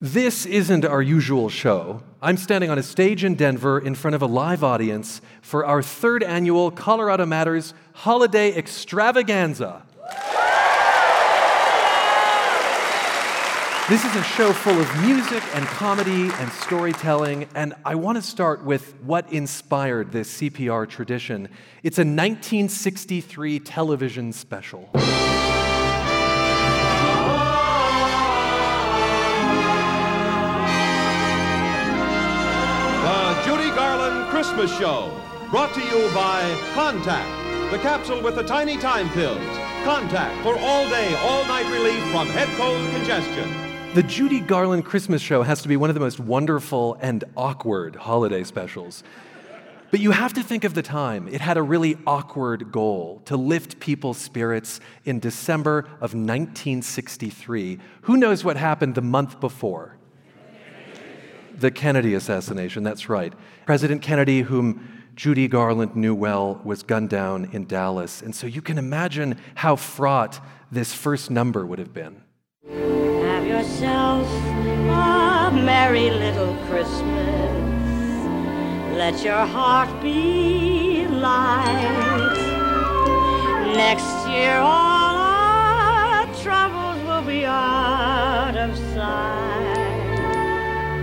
This isn't our usual show. I'm standing on a stage in Denver in front of a live audience for our third annual Colorado Matters Holiday Extravaganza. This is a show full of music and comedy and storytelling, and I want to start with what inspired this CPR tradition. It's a 1963 television special. Christmas Show, brought to you by Contac, the capsule with the tiny time pills. Contac for all day, all night relief from head cold congestion. The Judy Garland Christmas Show has to be one of the most wonderful and awkward holiday specials. But you have to think of the time. It had a really awkward goal to lift people's spirits in December of 1963. Who knows what happened the month before? The Kennedy assassination, that's right. President Kennedy, whom Judy Garland knew well, was gunned down in Dallas. And so you can imagine how fraught this first number would have been. Have yourself a merry little Christmas. Let your heart be light. Next year, all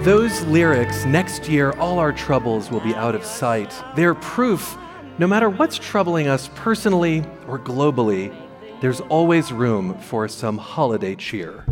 Those lyrics, next year all our troubles will be out of sight. They're proof no matter what's troubling us personally or globally, there's always room for some holiday cheer.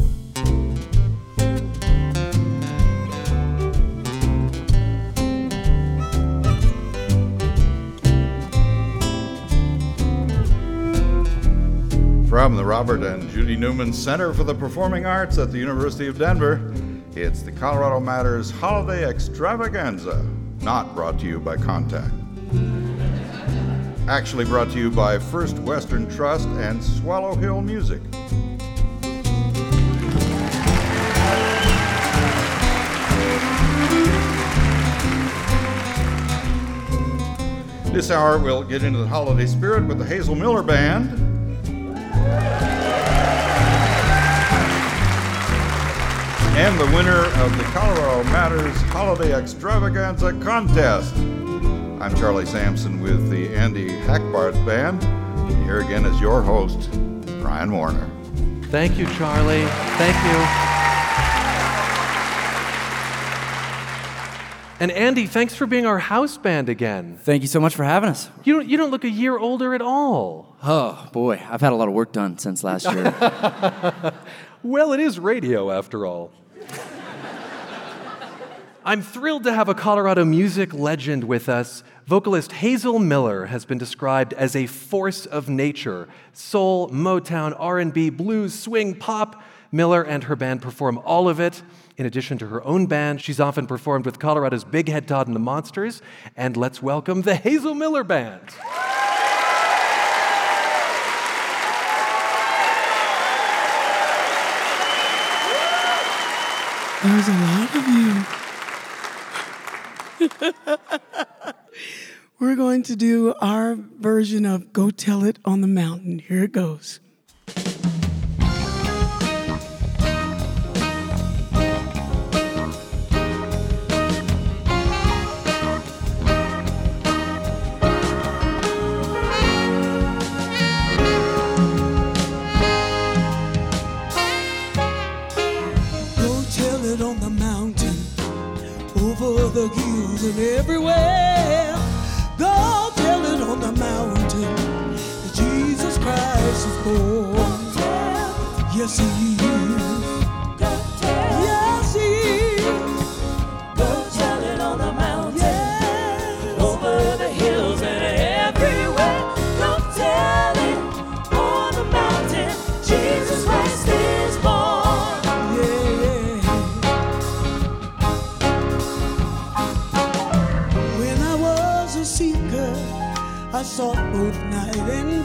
From the Robert and Judy Newman Center for the Performing Arts at the University of Denver, it's the Colorado Matters Holiday Extravaganza, not brought to you by Contac. Actually brought to you by First Western Trust and Swallow Hill Music. This hour we'll get into the holiday spirit with the Hazel Miller Band. And the winner of the Colorado Matters Holiday Extravaganza Contest. I'm Charlie Sampson with the Andy Hackbarth Band. Here again is your host, Ryan Warner. Thank you, Charlie. Thank you. And Andy, thanks for being our house band again. Thank you so much for having us. You don't, you don't look a year older at all. Oh, boy, I've had a lot of work done since last year. well, it is radio after all. I'm thrilled to have a Colorado music legend with us. Vocalist Hazel Miller has been described as a force of nature. Soul, Motown, R&B, blues, swing, pop. Miller and her band perform all of it. In addition to her own band, she's often performed with Colorado's Big Head Todd and the Monsters. And let's welcome the Hazel Miller Band. There's a lot of you. We're going to do our version of Go Tell It on the Mountain. Here it goes. And everywhere. Go tell it on the mountain that Jesus Christ is born. Yes, he is. Sought both night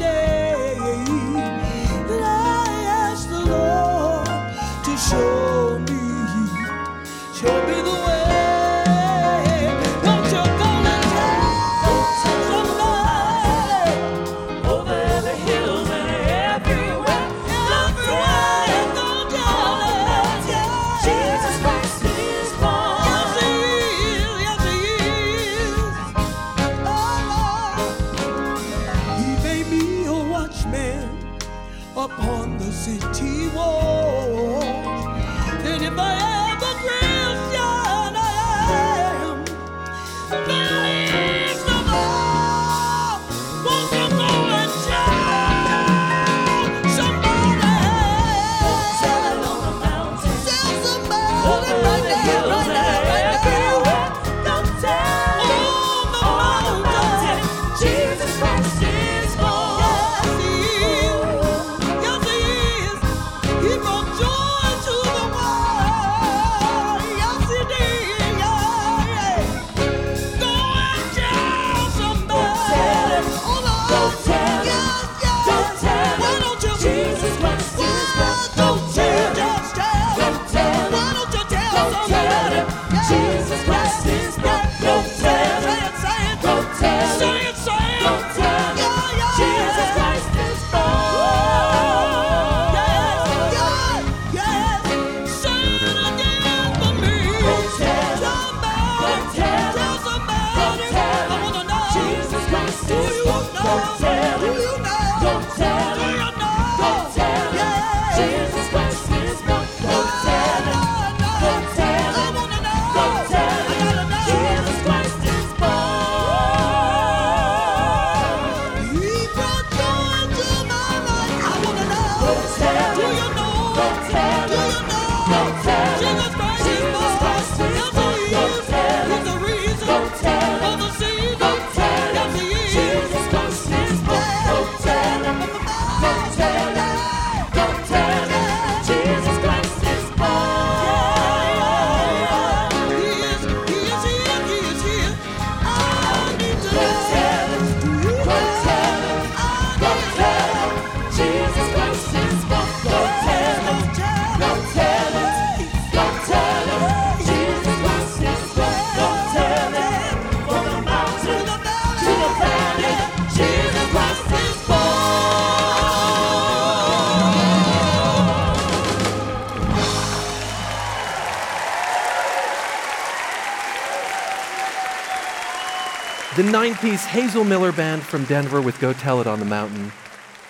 The nine piece Hazel Miller Band from Denver with Go Tell It on the Mountain.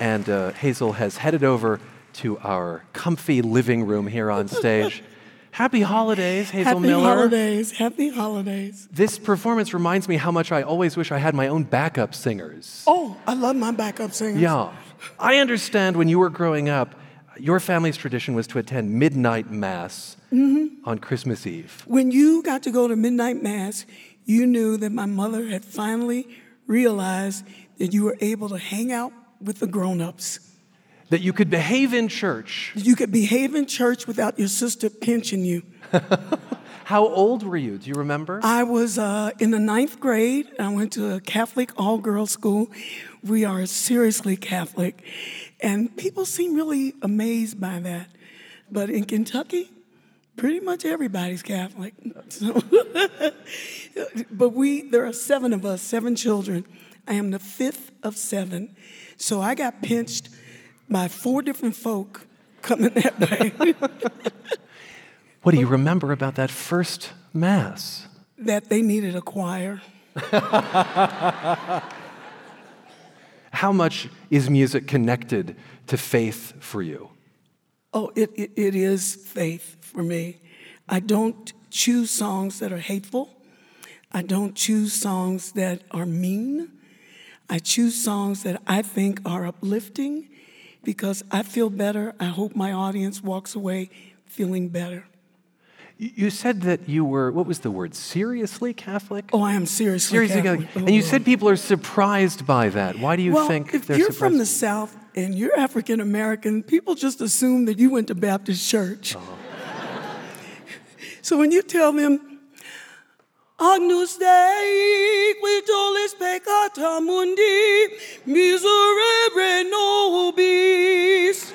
And uh, Hazel has headed over to our comfy living room here on stage. Happy holidays, Hazel Happy Miller. Happy holidays. Happy holidays. This performance reminds me how much I always wish I had my own backup singers. Oh, I love my backup singers. Yeah. I understand when you were growing up, your family's tradition was to attend midnight mass Mm-hmm. on Christmas Eve. When you got to go to midnight mass, you knew that my mother had finally realized that you were able to hang out with the grown-ups. That you could behave in church. You could behave in church without your sister pinching you. How old were you? Do you remember? I was uh, in the ninth grade. I went to a Catholic all girls school. We are seriously Catholic. And people seem really amazed by that. But in Kentucky, pretty much everybody's Catholic. So but we, there are seven of us, seven children. I am the fifth of seven. So I got pinched by four different folk coming that way. What do you remember about that first mass? that they needed a choir. How much is music connected to faith for you? Oh, it, it, it is faith for me. I don't choose songs that are hateful. I don't choose songs that are mean. I choose songs that I think are uplifting because I feel better. I hope my audience walks away feeling better. You said that you were, what was the word, seriously Catholic? Oh, I am seriously seriously Catholic. Catholic. And you Oh, said people are surprised by that. Why do you well, think if they're you're surprised? from the South and you're African American, people just assume that you went to Baptist church. Uh-huh. so when you tell them, Agnus Dei, qui peccata mundi, miserere nobis.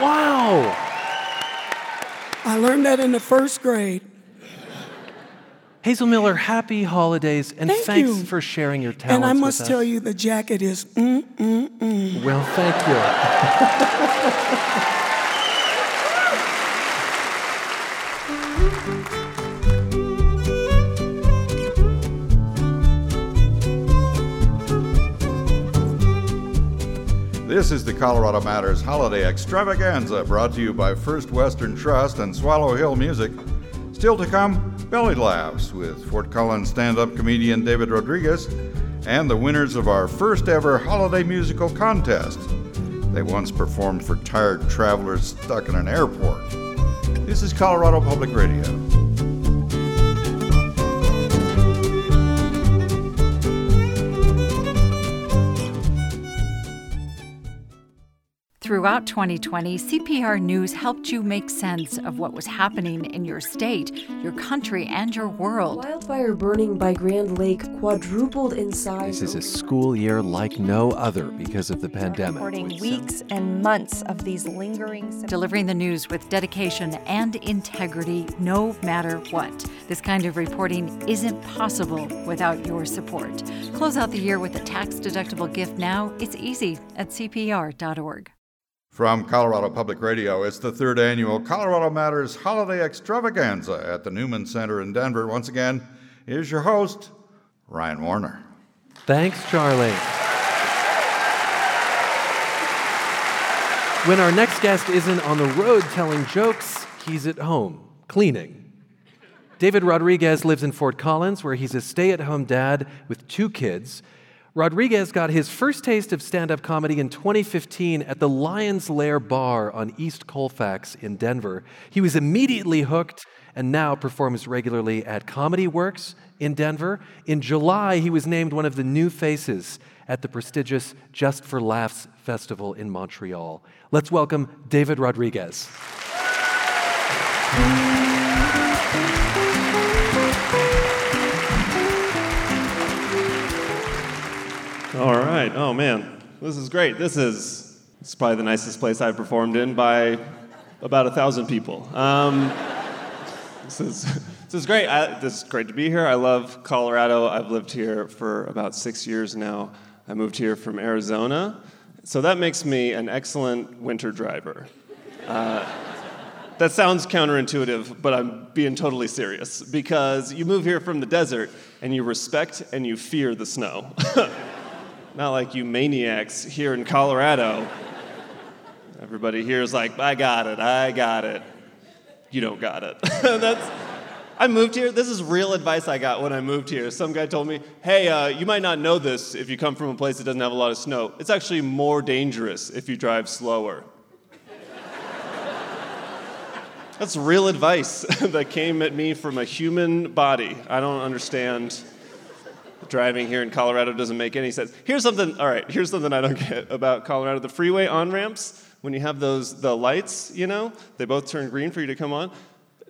wow! I learned that in the first grade. Hazel Miller, happy holidays, and Thank thanks you. for sharing your talents And I must with tell you, the jacket is mm, mm, mm. Well, thank you. This is the Colorado Matters Holiday Extravaganza brought to you by First Western Trust and Swallow Hill Music. Still to come, Belly Laughs with Fort Collins stand up comedian David Rodriguez and the winners of our first ever holiday musical contest. They once performed for tired travelers stuck in an airport. This is Colorado Public Radio. Throughout 2020, CPR News helped you make sense of what was happening in your state, your country, and your world. Wildfire burning by Grand Lake quadrupled in size. This is a school year like no other because of the pandemic. Reporting weeks and months of these lingering. Delivering the news with dedication and integrity, no matter what. This kind of reporting isn't possible without your support. Close out the year with a tax deductible gift now. It's easy at CPR.org. From Colorado Public Radio, it's the third annual Colorado Matters Holiday Extravaganza at the Newman Center in Denver. Once again, here's your host, Ryan Warner. Thanks, Charlie. When our next guest isn't on the road telling jokes, he's at home cleaning. David Rodriguez lives in Fort Collins, where he's a stay at home dad with two kids. Rodriguez got his first taste of stand up comedy in 2015 at the Lion's Lair Bar on East Colfax in Denver. He was immediately hooked and now performs regularly at Comedy Works in Denver. In July, he was named one of the new faces at the prestigious Just for Laughs Festival in Montreal. Let's welcome David Rodriguez. All right. Oh man, this is great. This is this is probably the nicest place I've performed in by about a thousand people. Um, this is this is great. I, this is great to be here. I love Colorado. I've lived here for about six years now. I moved here from Arizona, so that makes me an excellent winter driver. Uh, that sounds counterintuitive, but I'm being totally serious because you move here from the desert and you respect and you fear the snow. Not like you maniacs here in Colorado. Everybody here is like, I got it, I got it. You don't got it. That's, I moved here. This is real advice I got when I moved here. Some guy told me, hey, uh, you might not know this if you come from a place that doesn't have a lot of snow. It's actually more dangerous if you drive slower. That's real advice that came at me from a human body. I don't understand driving here in Colorado doesn't make any sense. Here's something, all right, here's something I don't get about Colorado. The freeway on ramps, when you have those, the lights, you know, they both turn green for you to come on.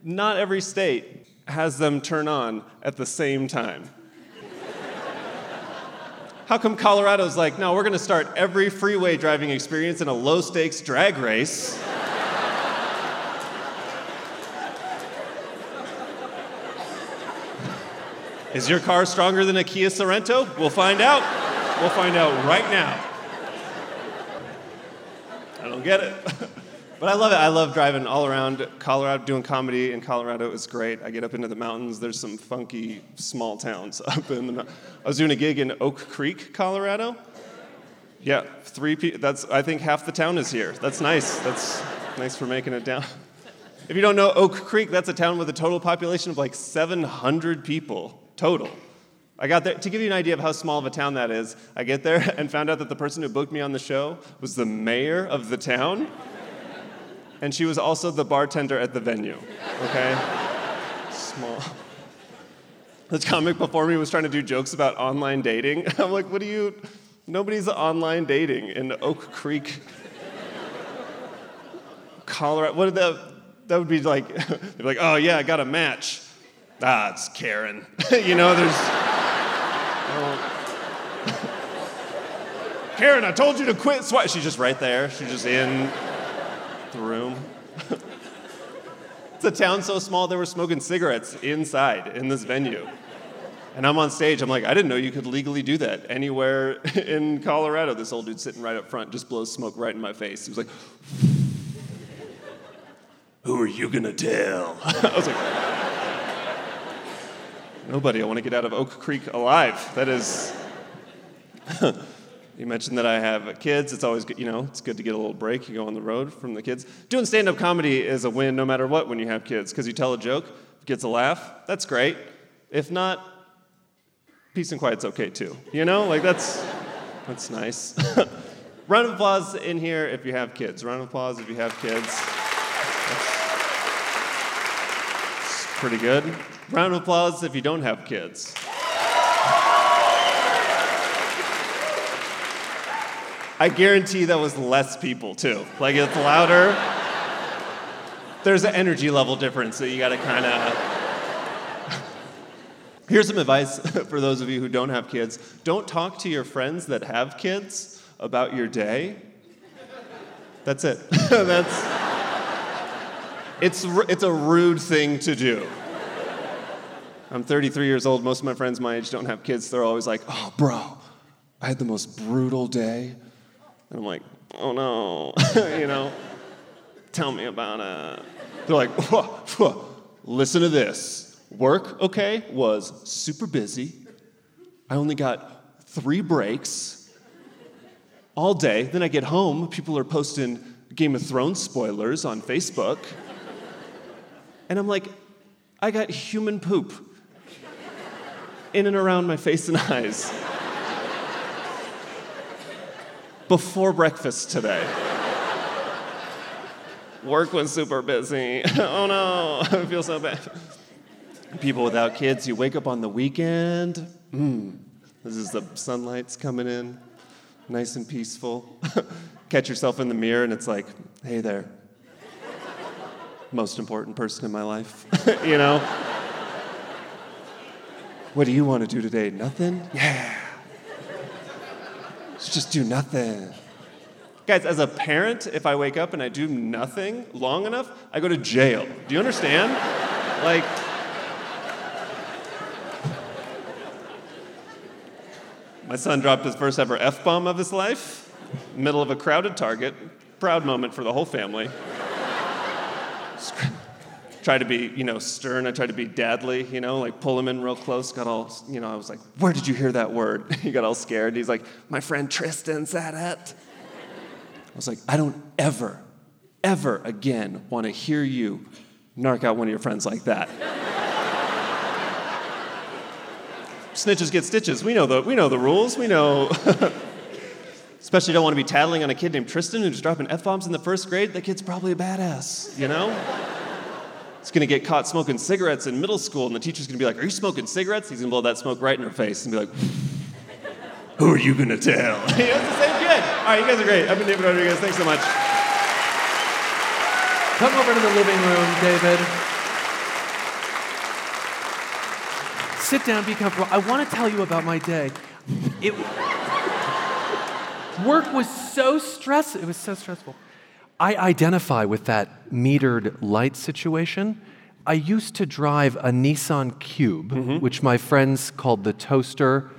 Not every state has them turn on at the same time. How come Colorado's like, no, we're gonna start every freeway driving experience in a low stakes drag race? Is your car stronger than a Kia Sorento? We'll find out. We'll find out right now. I don't get it. But I love it. I love driving all around Colorado, doing comedy in Colorado is great. I get up into the mountains. There's some funky small towns up in the. I was doing a gig in Oak Creek, Colorado. Yeah, three people. That's I think half the town is here. That's nice. That's nice for making it down. If you don't know Oak Creek, that's a town with a total population of like 700 people total. I got there to give you an idea of how small of a town that is. I get there and found out that the person who booked me on the show was the mayor of the town, and she was also the bartender at the venue. Okay, small. This comic before me was trying to do jokes about online dating. I'm like, what do you? Nobody's online dating in Oak Creek, Colorado. What did that? That would be like. They'd be like, oh yeah, I got a match. Ah, it's Karen. you know, there's. Karen, I told you to quit swipe. She's just right there. She's just in the room. it's a town so small they were smoking cigarettes inside in this venue. And I'm on stage. I'm like, I didn't know you could legally do that anywhere in Colorado. This old dude sitting right up front just blows smoke right in my face. He was like, Who are you gonna tell? I was like, Nobody. I want to get out of Oak Creek alive. That is. You mentioned that I have kids. It's always good, you know, it's good to get a little break. You go on the road from the kids. Doing stand up comedy is a win no matter what when you have kids, because you tell a joke, gets a laugh, that's great. If not, peace and quiet's okay too. You know, like that's, that's nice. Round of applause in here if you have kids. Round of applause if you have kids. That's pretty good. Round of applause if you don't have kids. I guarantee that was less people too. Like it's louder. There's an energy level difference that you gotta kind of. Here's some advice for those of you who don't have kids don't talk to your friends that have kids about your day. That's it. That's. It's, it's a rude thing to do. I'm 33 years old. Most of my friends my age don't have kids. They're always like, oh, bro, I had the most brutal day. And I'm like, oh no, you know, tell me about it. They're like, "Whoa, whoa. listen to this. Work, okay, was super busy. I only got three breaks all day. Then I get home, people are posting Game of Thrones spoilers on Facebook. And I'm like, I got human poop in and around my face and eyes before breakfast today. Work was super busy. oh no, I feel so bad. People without kids, you wake up on the weekend. Mm, this is the sunlight's coming in, nice and peaceful. Catch yourself in the mirror, and it's like, hey there, most important person in my life. you know? What do you want to do today? Nothing? Yeah. Let's just do nothing. Guys, as a parent, if I wake up and I do nothing long enough, I go to jail. Do you understand? like, my son dropped his first ever F bomb of his life, middle of a crowded Target. Proud moment for the whole family. Try to be, you know, stern. I tried to be dadly, you know, like pull him in real close. Got all, you know, I was like, "Where did you hear that word?" he got all scared. He's like, "My friend Tristan said it." I was like, "I don't ever, ever again want to hear you narc out one of your friends like that." Snitches get stitches. We know the we know the rules. We know. Especially don't want to be tattling on a kid named Tristan who's dropping f bombs in the first grade. That kid's probably a badass, you know. He's gonna get caught smoking cigarettes in middle school, and the teacher's gonna be like, "Are you smoking cigarettes?" He's gonna blow that smoke right in her face and be like, "Who are you gonna tell?" That's the same kid. All right, you guys are great. I've been David Rodriguez. Thanks so much. Come over to the living room, David. Sit down, be comfortable. I want to tell you about my day. It, work was so stressful. It was so stressful. I identify with that metered light situation. I used to drive a Nissan Cube, mm-hmm. which my friends called the toaster.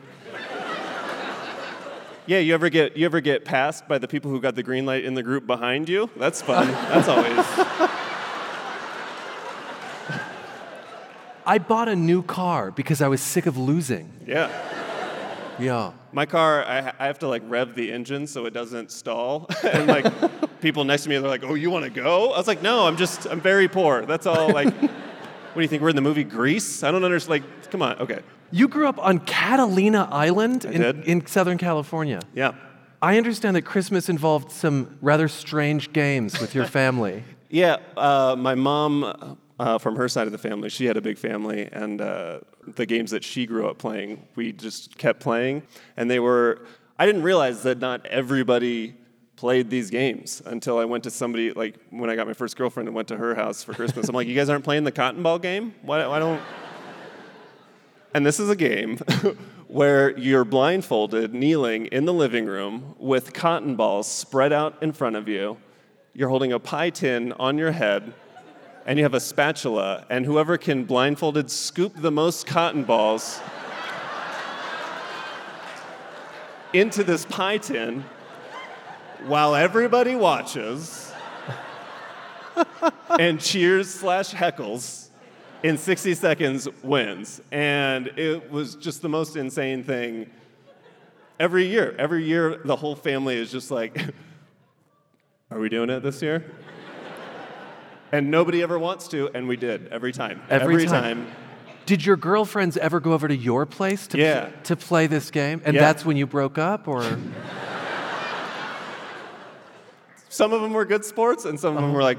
Yeah, you ever get you ever get passed by the people who got the green light in the group behind you? That's fun. That's always. I bought a new car because I was sick of losing. Yeah. Yeah. My car, I, I have to like rev the engine so it doesn't stall. and like people next to me, they're like, "Oh, you want to go?" I was like, "No, I'm just, I'm very poor. That's all." Like, what do you think? We're in the movie Grease? I don't understand. Like, come on. Okay. You grew up on Catalina Island in, in Southern California. Yeah. I understand that Christmas involved some rather strange games with your family. Yeah. Uh, my mom, uh, from her side of the family, she had a big family, and uh, the games that she grew up playing, we just kept playing, and they were. I didn't realize that not everybody played these games until I went to somebody like when I got my first girlfriend and went to her house for Christmas. I'm like, you guys aren't playing the cotton ball game? Why, why don't? And this is a game where you're blindfolded, kneeling in the living room with cotton balls spread out in front of you. You're holding a pie tin on your head, and you have a spatula, and whoever can blindfolded scoop the most cotton balls into this pie tin while everybody watches and cheers slash heckles in 60 seconds wins. And it was just the most insane thing. every year. Every year, the whole family is just like, "Are we doing it this year?" And nobody ever wants to, and we did every time. Every time. Did your girlfriends ever go over to your place to, Yeah. to play this game? And Yeah. that's when you broke up, or? Some of them were good sports, and some of them were like,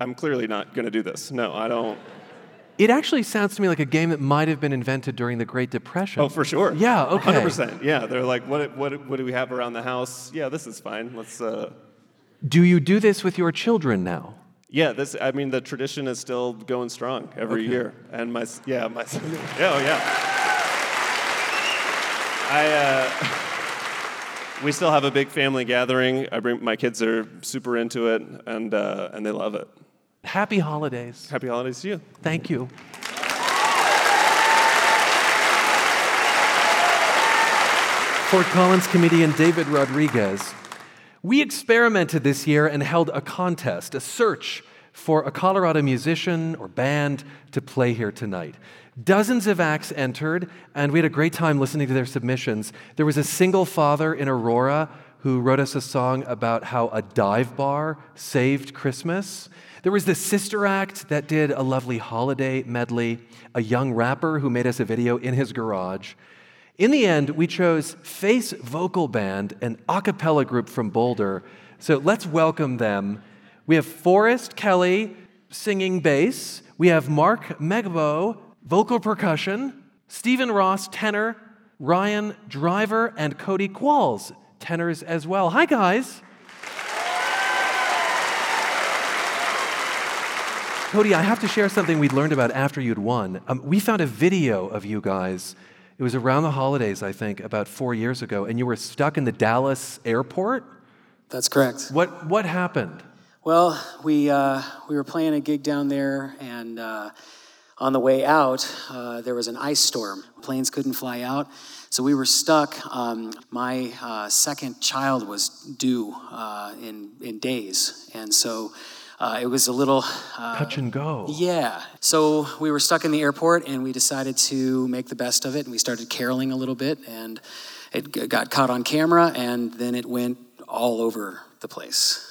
"I'm clearly not going to do this. No, I don't." It actually sounds to me like a game that might have been invented during the Great Depression. Oh, for sure. Yeah, okay. 100%. Yeah, they're like, what, what, what do we have around the house? Yeah, this is fine. Let's, uh, Do you do this with your children now? Yeah, this, I mean, the tradition is still going strong every Okay. year. And my, yeah, my, yeah, oh, yeah. I, uh, we still have a big family gathering. I bring, my kids are super into it, and, uh, and they love it. Happy holidays. Happy holidays to you. Thank you. Fort Collins comedian David Rodriguez. We experimented this year and held a contest, a search for a Colorado musician or band to play here tonight. Dozens of acts entered, and we had a great time listening to their submissions. There was a single father in Aurora who wrote us a song about how a dive bar saved Christmas. There was the sister act that did a lovely holiday medley, a young rapper who made us a video in his garage. In the end, we chose Face Vocal Band, an a cappella group from Boulder. So let's welcome them. We have Forrest Kelly singing bass. We have Mark Megbo, vocal percussion. Stephen Ross, tenor. Ryan Driver and Cody Qualls, tenors as well. Hi, guys. Cody, I have to share something we'd learned about after you'd won. Um, we found a video of you guys. It was around the holidays, I think, about four years ago, and you were stuck in the Dallas airport. That's correct. What what happened? Well, we uh, we were playing a gig down there, and uh, on the way out, uh, there was an ice storm. Planes couldn't fly out, so we were stuck. Um, my uh, second child was due uh, in in days, and so. Uh, it was a little uh, Touch and go. yeah. So we were stuck in the airport and we decided to make the best of it and we started caroling a little bit and it got caught on camera and then it went all over the place.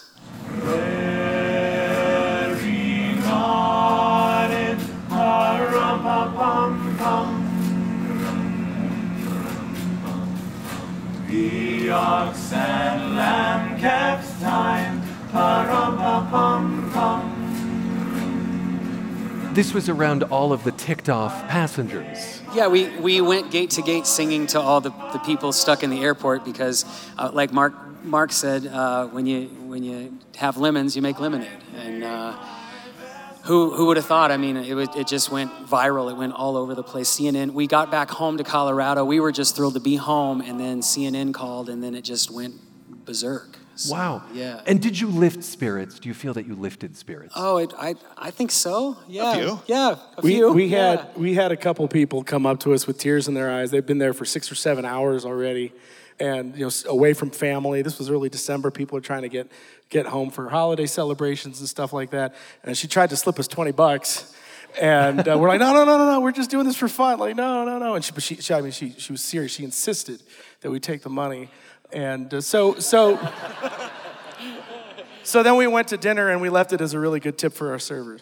The ox and lamb kept time. This was around all of the ticked off passengers. Yeah, we, we went gate to gate singing to all the, the people stuck in the airport because, uh, like Mark Mark said, uh, when you when you have lemons, you make lemonade. And uh, who who would have thought? I mean, it was, it just went viral. It went all over the place. CNN. We got back home to Colorado. We were just thrilled to be home, and then CNN called, and then it just went berserk. So, Wow. Yeah. And did you lift spirits? Do you feel that you lifted spirits? Oh, it, I I think so. Yeah. few. Yeah. A we, few. we yeah. had we had a couple people come up to us with tears in their eyes. They've been there for six or seven hours already, and you know, away from family. This was early December. People are trying to get get home for holiday celebrations and stuff like that. And she tried to slip us twenty bucks, and uh, we're like, no, no, no, no, no. We're just doing this for fun. Like, no, no, no. And she, but she, she I mean, she she was serious. She insisted that we take the money, and uh, so so. So then we went to dinner and we left it as a really good tip for our servers.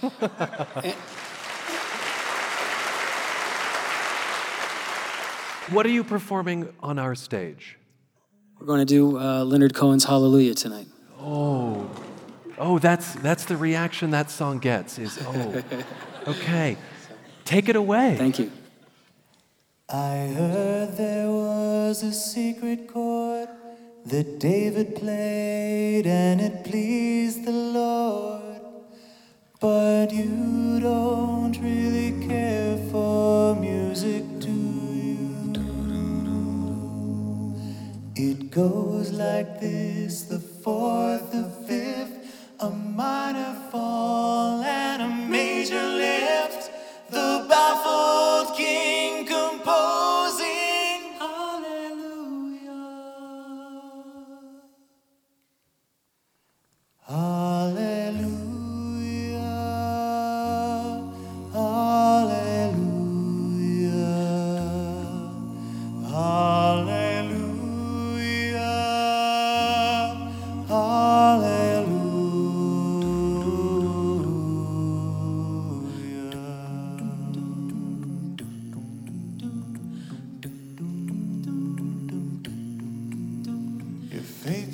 What are you performing on our stage? We're going to do uh, Leonard Cohen's Hallelujah tonight. Oh, oh, that's that's the reaction that song gets. Is oh, okay. Take it away. Thank you. I heard there was a secret chord that David played and it pleased the Lord. But you don't really care for music, do you? It goes like this the fourth, the fifth, a minor fall and a major lift. The baffled king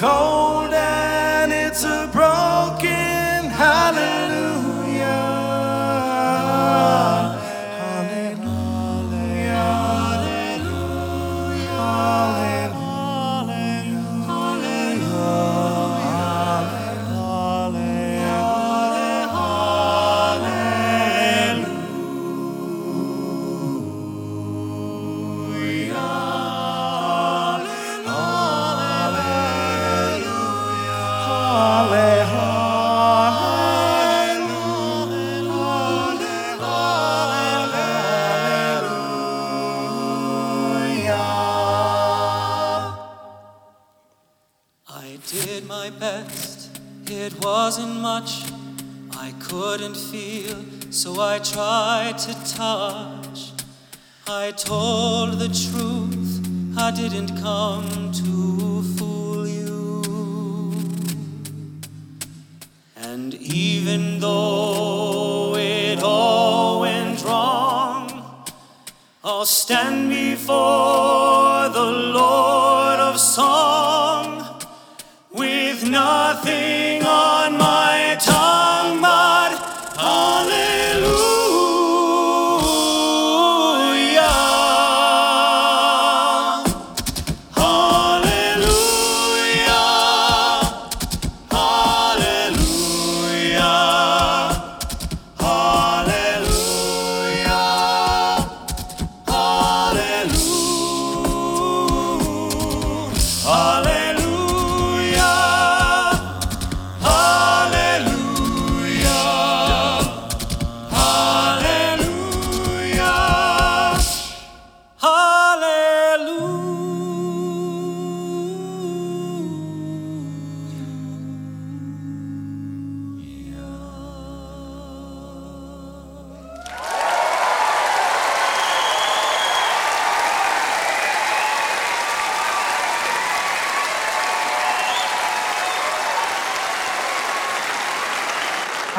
cold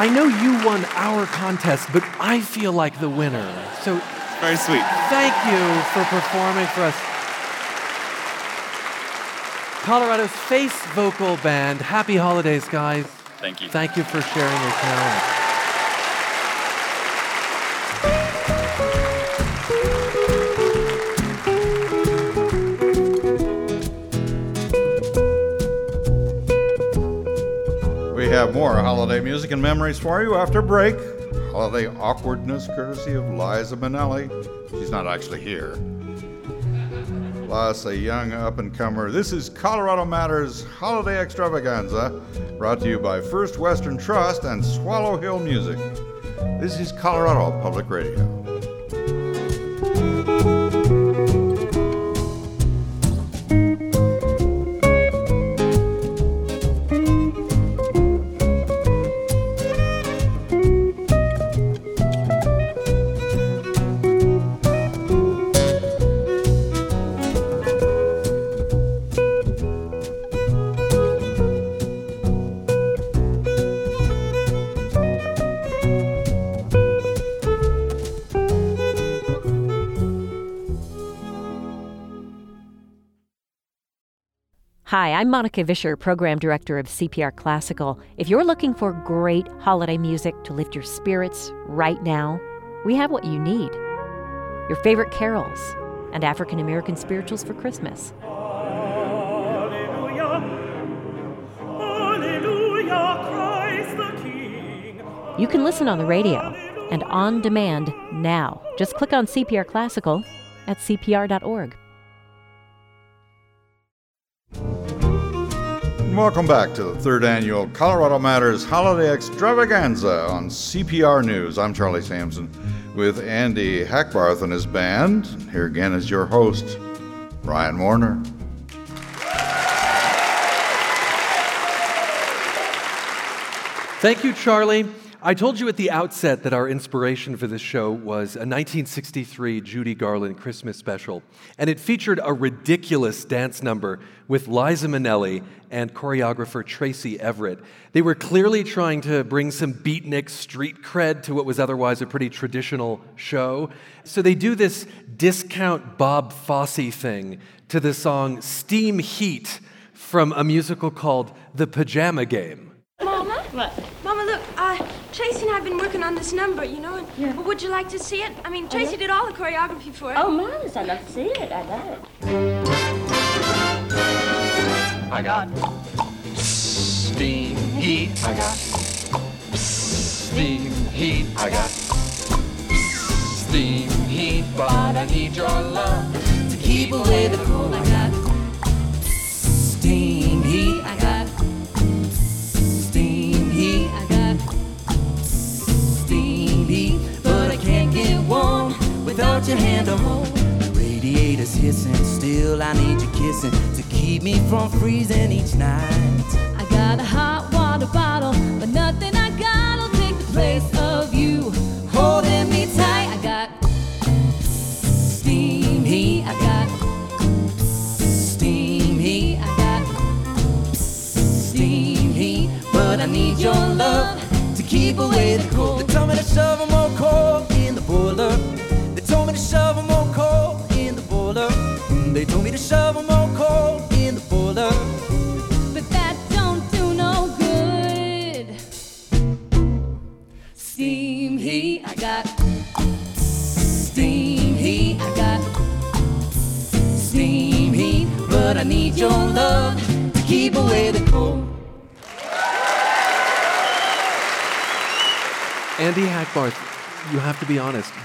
I know you won our contest, but I feel like the winner. So Very sweet. thank you for performing for us. Colorado's Face Vocal Band. Happy holidays, guys. Thank you. Thank you for sharing your talent. More holiday music and memories for you after break. Holiday awkwardness courtesy of Liza Minnelli. She's not actually here. Plus, a young up and comer. This is Colorado Matters Holiday Extravaganza, brought to you by First Western Trust and Swallow Hill Music. This is Colorado Public Radio. I'm Monica Vischer, Program Director of CPR Classical. If you're looking for great holiday music to lift your spirits right now, we have what you need. Your favorite carols and African American spirituals for Christmas. You can listen on the radio and on demand now. Just click on CPR Classical at cpr.org. Welcome back to the third annual Colorado Matters Holiday Extravaganza on CPR News. I'm Charlie Sampson with Andy Hackbarth and his band. Here again is your host, Ryan Warner. Thank you, Charlie. I told you at the outset that our inspiration for this show was a 1963 Judy Garland Christmas special, and it featured a ridiculous dance number with Liza Minnelli and choreographer Tracy Everett. They were clearly trying to bring some beatnik street cred to what was otherwise a pretty traditional show. So they do this discount Bob Fosse thing to the song Steam Heat from a musical called The Pajama Game. Mama? What? Mama, look, uh, Tracy and I have been working on this number, you know, and Yeah. but would you like to see it? I mean, Tracy yeah? did all the choreography for it. Oh, Marvelous. I'd love to see it. I'd love it. I got steam heat. I got steam heat. I got steam heat, but I need your love to keep away the cold. I got without your hand to hold. The radiator's hissing, still I need your kissing to keep me from freezing each night. I got a hot water bottle, but nothing I got'll take the place of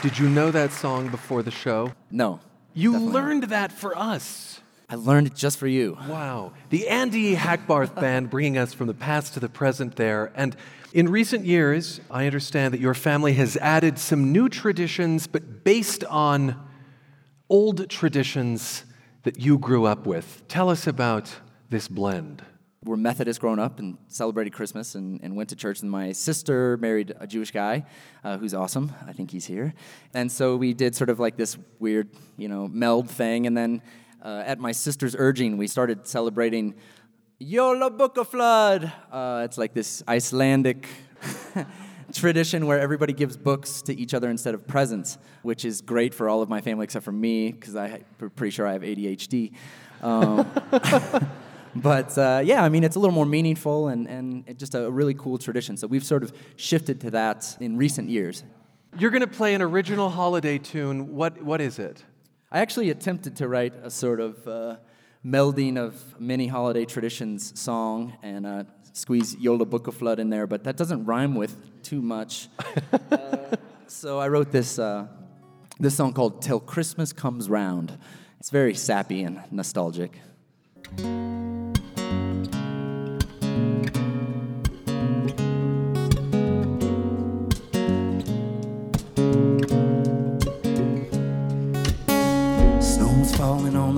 Did you know that song before the show? No. You learned that for us. I learned it just for you. Wow. The Andy Hackbarth Band bringing us from the past to the present there. And in recent years, I understand that your family has added some new traditions, but based on old traditions that you grew up with. Tell us about this blend. We're Methodist growing up and celebrated Christmas and, and went to church. And my sister married a Jewish guy uh, who's awesome. I think he's here. And so we did sort of like this weird, you know, meld thing. And then uh, at my sister's urging, we started celebrating Jólabókaflóð. Uh, it's like this Icelandic tradition where everybody gives books to each other instead of presents, which is great for all of my family except for me because I'm pretty sure I have ADHD. Um, but uh, yeah, I mean, it's a little more meaningful and, and just a really cool tradition. So we've sort of shifted to that in recent years. You're going to play an original holiday tune. What, what is it? I actually attempted to write a sort of uh, melding of many holiday traditions song and uh, squeeze Jólabókaflóð in there, but that doesn't rhyme with too much. Uh, so I wrote this, uh, this song called Till Christmas Comes Round. It's very sappy and nostalgic.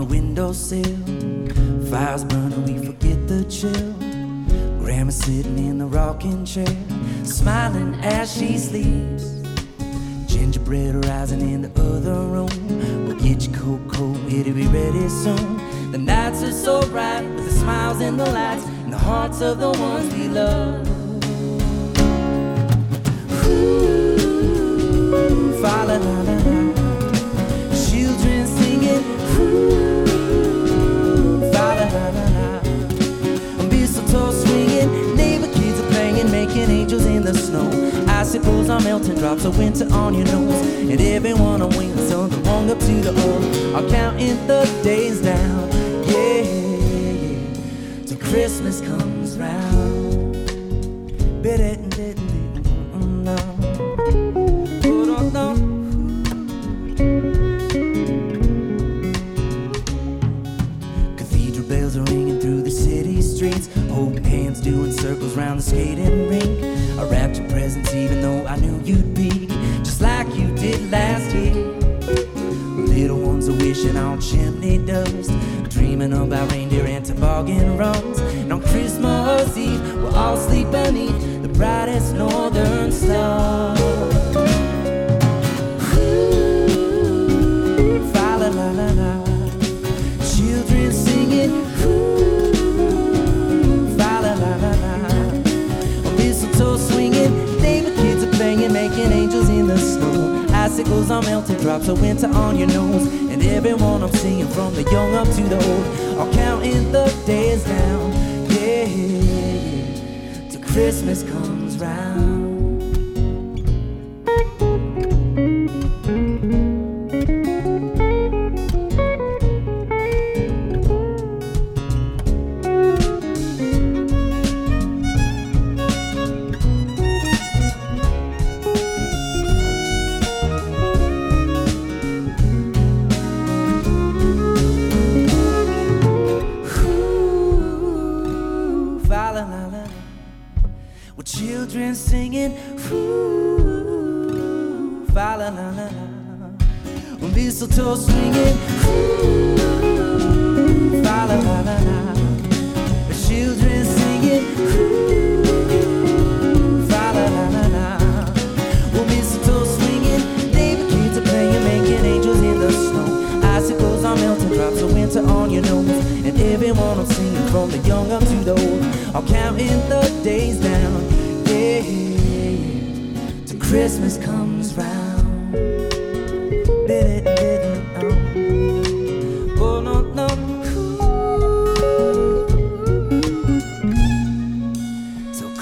Windowsill. Fires burning, we forget the chill. Grandma's sitting in the rocking chair, smiling as she sleeps. Gingerbread rising in the other room. We'll get you cocoa, it'll be ready soon. The nights are so bright with the smiles and the lights and the hearts of the ones we love. Ooh, fa la la la. Children singing, ooh, the snow. Icicles are melting, drops of winter on your nose. And everyone on wings, something wrong up to the old. I'm counting the days down, yeah, yeah, yeah. Till Christmas comes round. Bit it circles round the skating rink. I wrapped your presents even though I knew you'd be just like you did last year. Little ones are wishing on chimney dust, dreaming about reindeer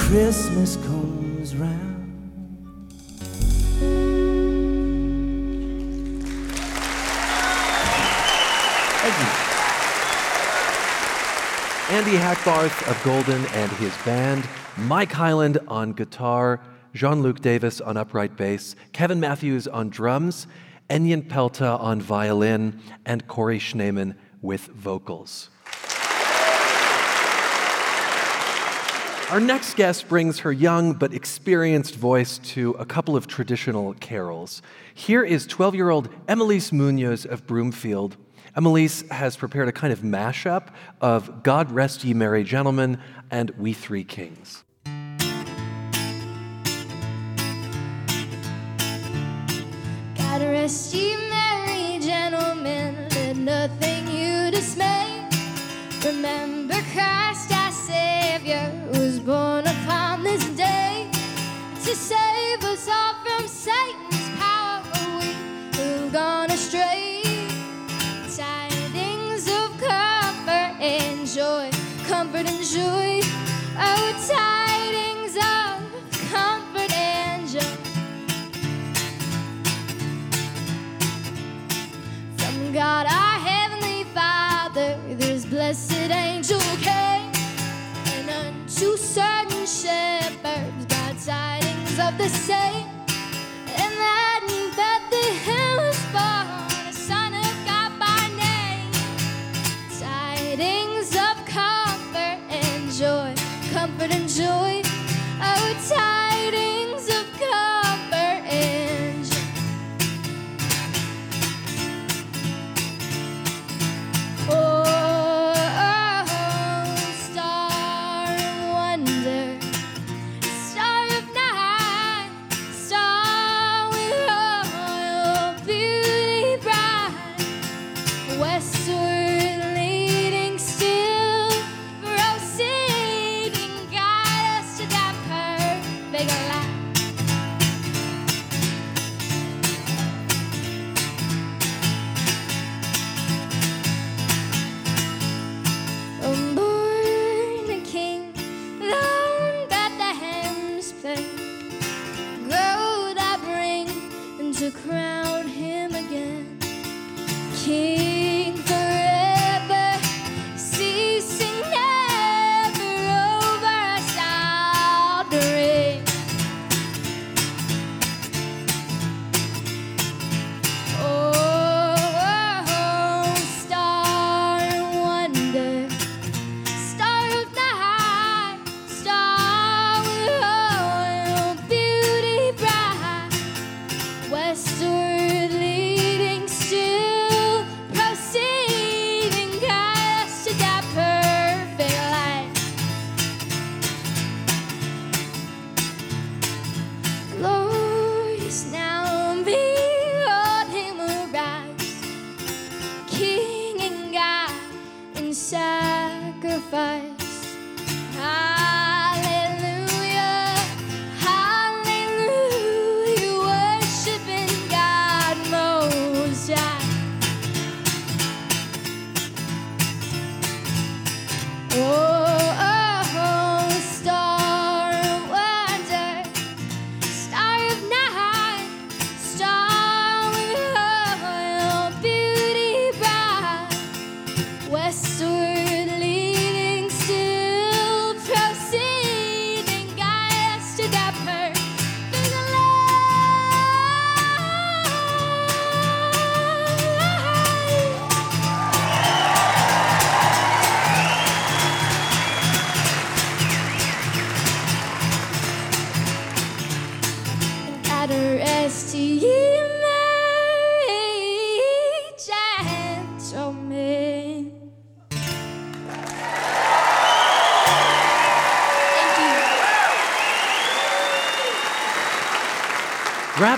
Christmas comes round. Andy Hackbarth of Golden and his band, Mike Hyland on guitar, Jean Luc Davis on upright bass, Kevin Matthews on drums, Enyan Pelta on violin, and Corey Schneeman with vocals. Our next guest brings her young but experienced voice to a couple of traditional carols. Here is 12 year old Emelise Munoz of Broomfield. Emelise has prepared a kind of mashup of God Rest Ye Merry Gentlemen and We Three Kings. God rest ye merry gentlemen, let nothing you dismay. Remember Christ born upon this day to save us all from Satan's power. We who've gone astray. Tidings of comfort and joy, comfort and joy. The same,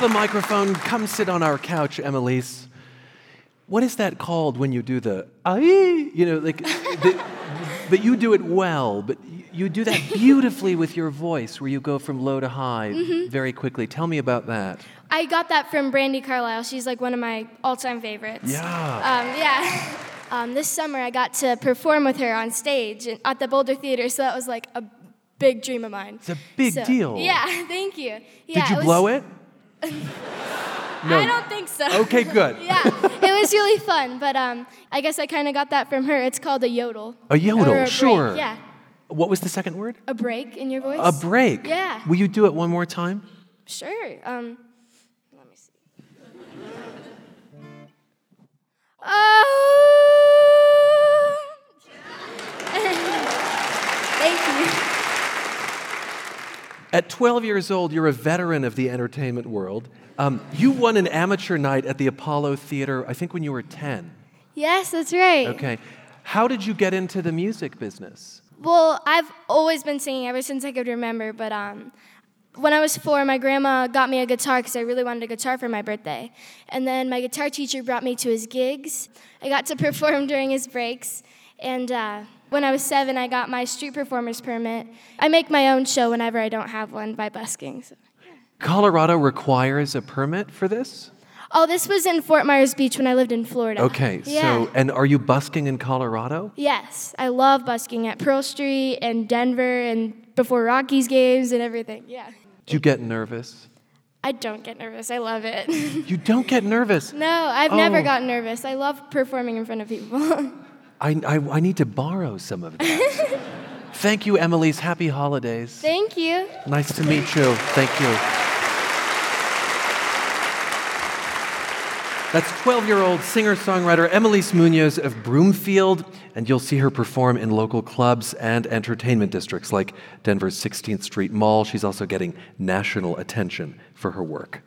A microphone, come sit on our couch, Emelise. What is that called when you do the "ay"? You know, like, the, but you do it well. But you- do that beautifully with your voice, where you go from low to high Mhm. very quickly. Tell me about that. I got that from Brandi Carlile. She's like one of my all-time favorites. Yeah. Um, yeah. Um, this summer, I got to perform with her on stage at the Boulder Theater, so that was like a big dream of mine. It's a big So- deal. Yeah, thank you. Yeah, Did you was- blow it? I don't think so. Okay, good. yeah, it was really fun, but um, I guess I kind of got that from her. It's called a yodel. A yodel, a break, sure. Yeah, What was the second word? a break in your voice. A break. Yeah, Will you do it one more time? sure. Um, let me see. Oh. Thank you. At 12 years old, you're a veteran of the entertainment world. Um, you won an amateur night at the Apollo Theater, I think when you were 10. Yes, that's right. Okay. How did you get into the music business? Well, I've always been singing ever since I could remember, but um, when I was four, my grandma got me a guitar because I really wanted a guitar for my birthday. And then my guitar teacher brought me to his gigs. I got to perform during his breaks. And uh, when I was seven, I got my street performer's permit. I make my own show whenever I don't have one by busking. So. Colorado requires a permit for this? Oh, this was in Fort Myers Beach when I lived in Florida. Okay, Yeah. so, and are you busking in Colorado? Yes, I love busking at Pearl Street and Denver and before Rockies games and everything. Yeah. Do you get nervous? I don't get nervous. I love it. You don't get nervous. no, I've never Oh. gotten nervous. I love performing in front of people. I, I, I need to borrow some of that. Thank you, Emelise. Happy holidays. Thank you. Nice to meet you. Thank you. That's 12 year old singer songwriter Emelise Munoz of Broomfield, and you'll see her perform in local clubs and entertainment districts like Denver's 16th Street Mall. She's also getting national attention for her work.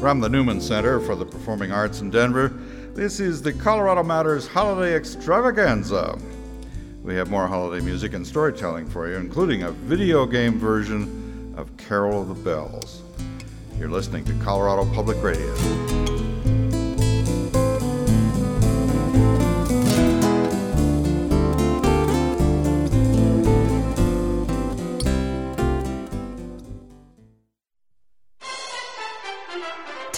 From the Newman Center for the Performing Arts in Denver, this is the Colorado Matters Holiday Extravaganza. We have more holiday music and storytelling for you, including a video game version of Carol of the Bells. You're listening to Colorado Public Radio.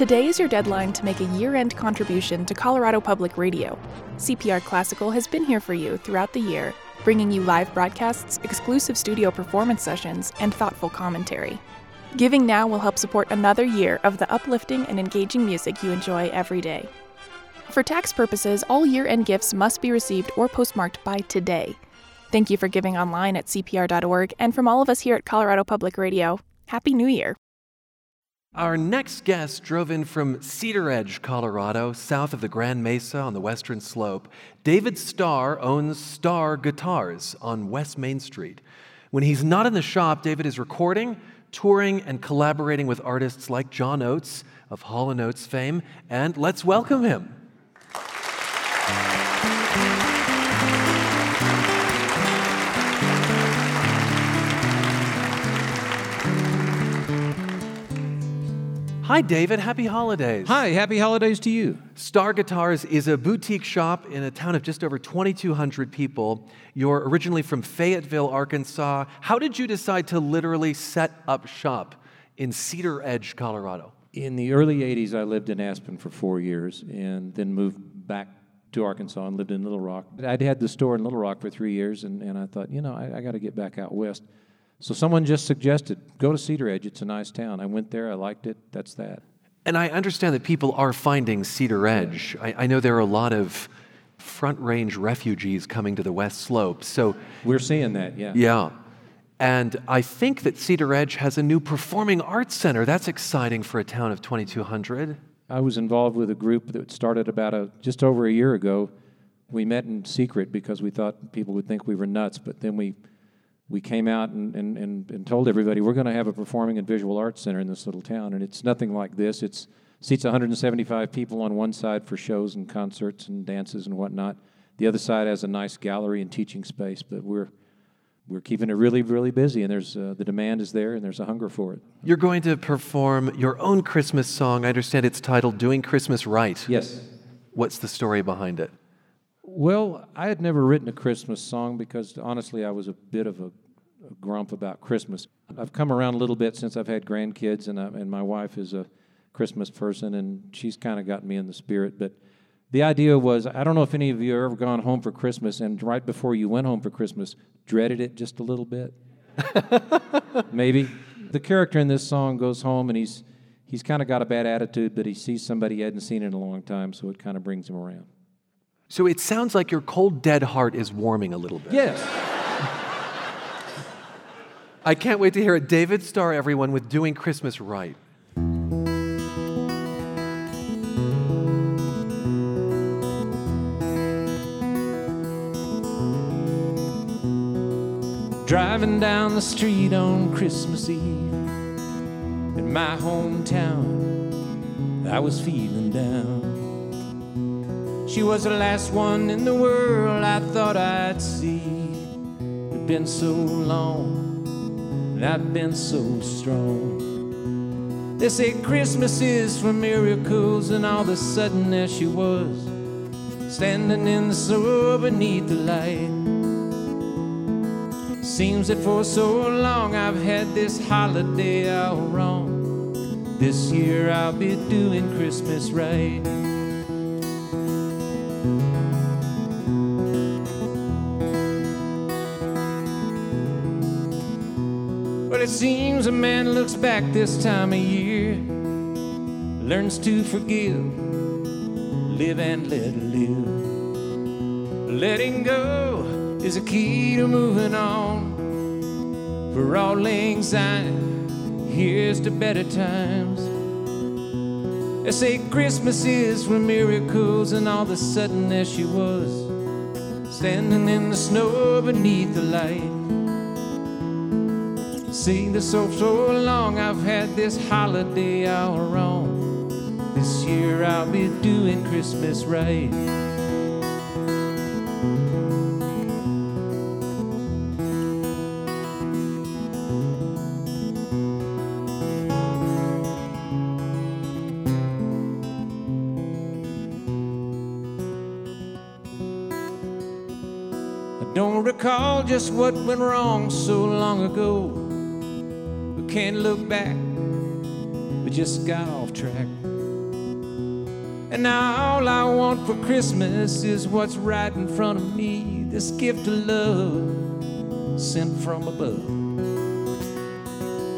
Today is your deadline to make a year end contribution to Colorado Public Radio. CPR Classical has been here for you throughout the year, bringing you live broadcasts, exclusive studio performance sessions, and thoughtful commentary. Giving now will help support another year of the uplifting and engaging music you enjoy every day. For tax purposes, all year end gifts must be received or postmarked by today. Thank you for giving online at CPR.org, and from all of us here at Colorado Public Radio, Happy New Year! Our next guest drove in from Cedaredge, Colorado, south of the Grand Mesa on the western slope. David Starr owns Starr Guitars on West Main Street. When he's not in the shop, David is recording, touring, and collaborating with artists like John Oates of Hall & Oates fame. And let's welcome him. Hi, David. Happy holidays. Hi, happy holidays to you. Starr Guitars is a boutique shop in a town of just over 2,200 people. You're originally from Fayetteville, Arkansas. How did you decide to literally set up shop in Cedaredge, Colorado? In the early 80s, I lived in Aspen for four years and then moved back to Arkansas and lived in Little Rock. I'd had the store in Little Rock for three years, and, and I thought, you know, I, I got to get back out west. So someone just suggested, go to Cedaredge. It's a nice town. I went there. I liked it. That's that. And I understand that people are finding Cedaredge. I, I know there are a lot of front range refugees coming to the West Slope. So we're seeing that, yeah. Yeah. And I think that Cedaredge has a new performing arts center. That's exciting for a town of 2,200. I was involved with a group that started about a, just over a year ago. We met in secret because we thought people would think we were nuts, but then we we came out and, and, and, and told everybody we're going to have a performing and visual arts center in this little town, and it's nothing like this. It's seats 175 people on one side for shows and concerts and dances and whatnot. The other side has a nice gallery and teaching space, but we're we're keeping it really, really busy, and there's uh, the demand is there, and there's a hunger for it. You're going to perform your own Christmas song. I understand it's titled "Doing Christmas Right." Yes. What's the story behind it? Well, I had never written a Christmas song because honestly, I was a bit of a, a grump about Christmas. I've come around a little bit since I've had grandkids, and, I, and my wife is a Christmas person, and she's kind of gotten me in the spirit. But the idea was I don't know if any of you have ever gone home for Christmas, and right before you went home for Christmas, dreaded it just a little bit. Maybe. The character in this song goes home, and he's, he's kind of got a bad attitude, but he sees somebody he hadn't seen in a long time, so it kind of brings him around. So it sounds like your cold, dead heart is warming a little bit. Yes. I can't wait to hear it. David Starr, everyone, with Doing Christmas Right. Driving down the street on Christmas Eve in my hometown, I was feeling down. She was the last one in the world I thought I'd see. It'd been so long, and I've been so strong. They say Christmas is for miracles, and all of a sudden there she was, standing in the snow beneath the light. Seems that for so long I've had this holiday all wrong. This year I'll be doing Christmas right. Looks back this time of year, learns to forgive, live and let live. Letting go is a key to moving on. For all syne, here's to better times. They say Christmas is for miracles, and all of a sudden there she was, standing in the snow beneath the light. See, this so so long I've had this holiday all wrong. This year I'll be doing Christmas right. I don't recall just what went wrong so long ago. Can't look back, we just got off track. And now all I want for Christmas is what's right in front of me this gift of love sent from above.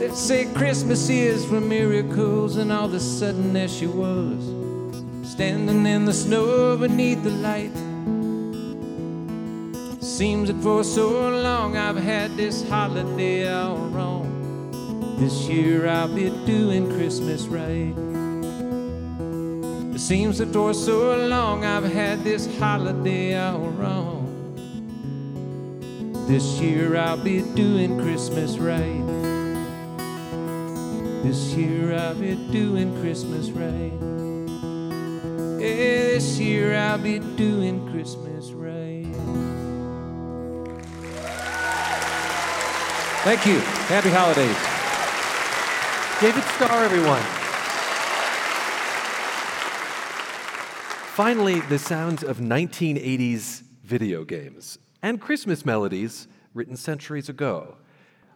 They say Christmas is for miracles, and all of a sudden there she was, standing in the snow beneath the light. Seems that for so long I've had this holiday all wrong. This year I'll be doing Christmas right. It seems that for so long I've had this holiday all wrong. This year I'll be doing Christmas right. This year I'll be doing Christmas right. Yeah, this year I'll be doing Christmas right. Thank you. Happy holidays. David Starr, everyone. Finally, the sounds of 1980s video games and Christmas melodies written centuries ago.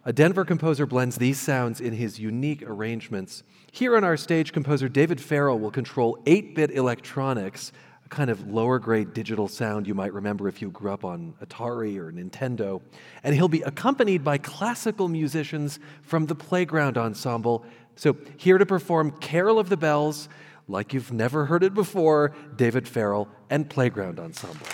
A Denver composer blends these sounds in his unique arrangements. Here on our stage, composer David Farrell will control 8 bit electronics a kind of lower grade digital sound you might remember if you grew up on Atari or Nintendo. And he'll be accompanied by classical musicians from the Playground Ensemble. So, here to perform Carol of the Bells, like you've never heard it before, David Farrell and Playground Ensemble.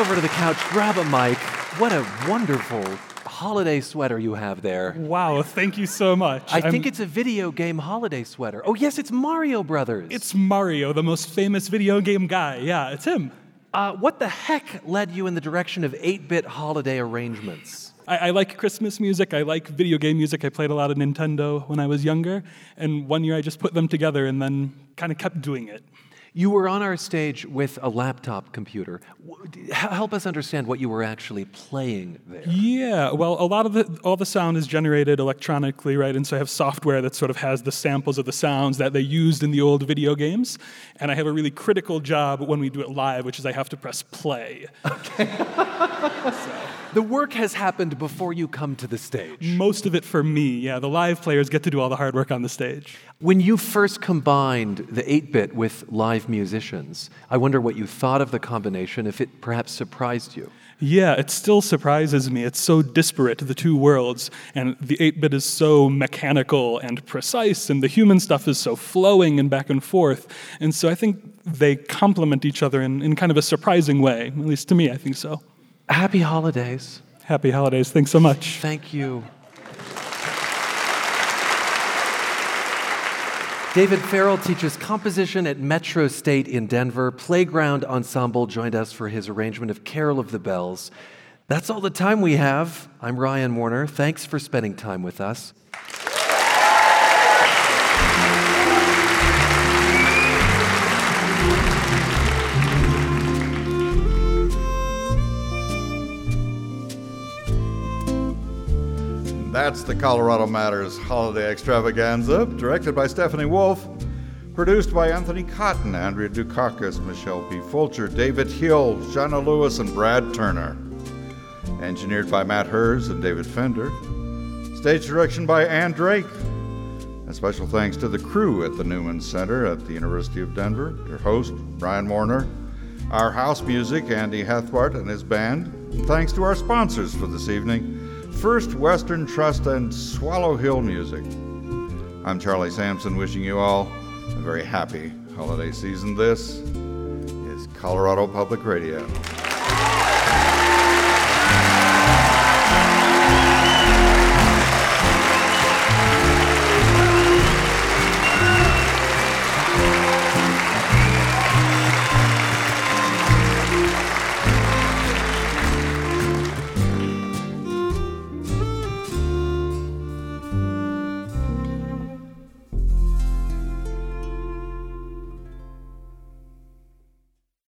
Over to the couch, grab a mic. What a wonderful holiday sweater you have there. Wow, thank you so much. I I'm- think it's a video game holiday sweater. Oh, yes, it's Mario Brothers. It's Mario, the most famous video game guy. Yeah, it's him. Uh, what the heck led you in the direction of 8 bit holiday arrangements? I, I like Christmas music. I like video game music. I played a lot of Nintendo when I was younger. And one year I just put them together and then kind of kept doing it. You were on our stage with a laptop computer. W- d- h- Help us understand what you were actually playing there. Yeah, well, a lot of the all the sound is generated electronically, right? And so I have software that sort of has the samples of the sounds that they used in the old video games, and I have a really critical job when we do it live, which is I have to press play. The work has happened before you come to the stage. Most of it for me, yeah. The live players get to do all the hard work on the stage. When you first combined the 8 bit with live musicians, I wonder what you thought of the combination, if it perhaps surprised you. Yeah, it still surprises me. It's so disparate, the two worlds. And the 8 bit is so mechanical and precise, and the human stuff is so flowing and back and forth. And so I think they complement each other in, in kind of a surprising way. At least to me, I think so. Happy holidays. Happy holidays. Thanks so much. Thank you. David Farrell teaches composition at Metro State in Denver. Playground Ensemble joined us for his arrangement of Carol of the Bells. That's all the time we have. I'm Ryan Warner. Thanks for spending time with us. That's the Colorado Matters Holiday Extravaganza, directed by Stephanie Wolf, produced by Anthony Cotton, Andrea Dukakis, Michelle P. Fulcher, David Hill, Jana Lewis, and Brad Turner. Engineered by Matt Hers and David Fender. Stage direction by Ann Drake. And special thanks to the crew at the Newman Center at the University of Denver, your host, Ryan Warner, our house music, Andy Hackbarth and his band. And thanks to our sponsors for this evening, First Western Trust and Swallow Hill Music. I'm Charlie Sampson, wishing you all a very happy holiday season. This is Colorado Public Radio.